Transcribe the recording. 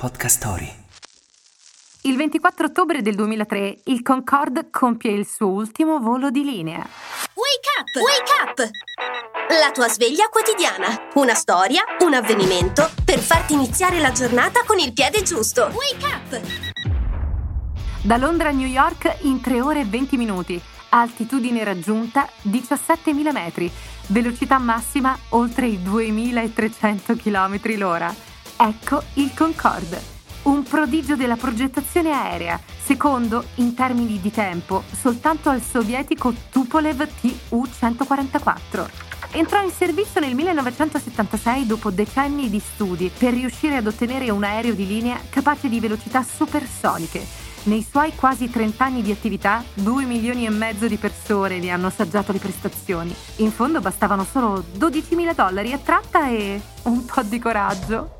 Podcast Story. Il 24 ottobre del 2003 il Concorde compie il suo ultimo volo di linea. Wake up! Wake up! La tua sveglia quotidiana. Una storia, un avvenimento per farti iniziare la giornata con il piede giusto. Wake up! Da Londra a New York in 3 ore e 20 minuti. Altitudine raggiunta 17.000 metri. Velocità massima oltre i 2.300 km l'ora. Ecco il Concorde, un prodigio della progettazione aerea, secondo in termini di tempo soltanto al sovietico Tupolev Tu-144. Entrò in servizio nel 1976 dopo decenni di studi per riuscire ad ottenere un aereo di linea capace di velocità supersoniche. Nei suoi quasi 30 anni di attività, 2 milioni e mezzo di persone ne hanno assaggiato le prestazioni. In fondo bastavano solo 12 mila dollari a tratta e un po' di coraggio.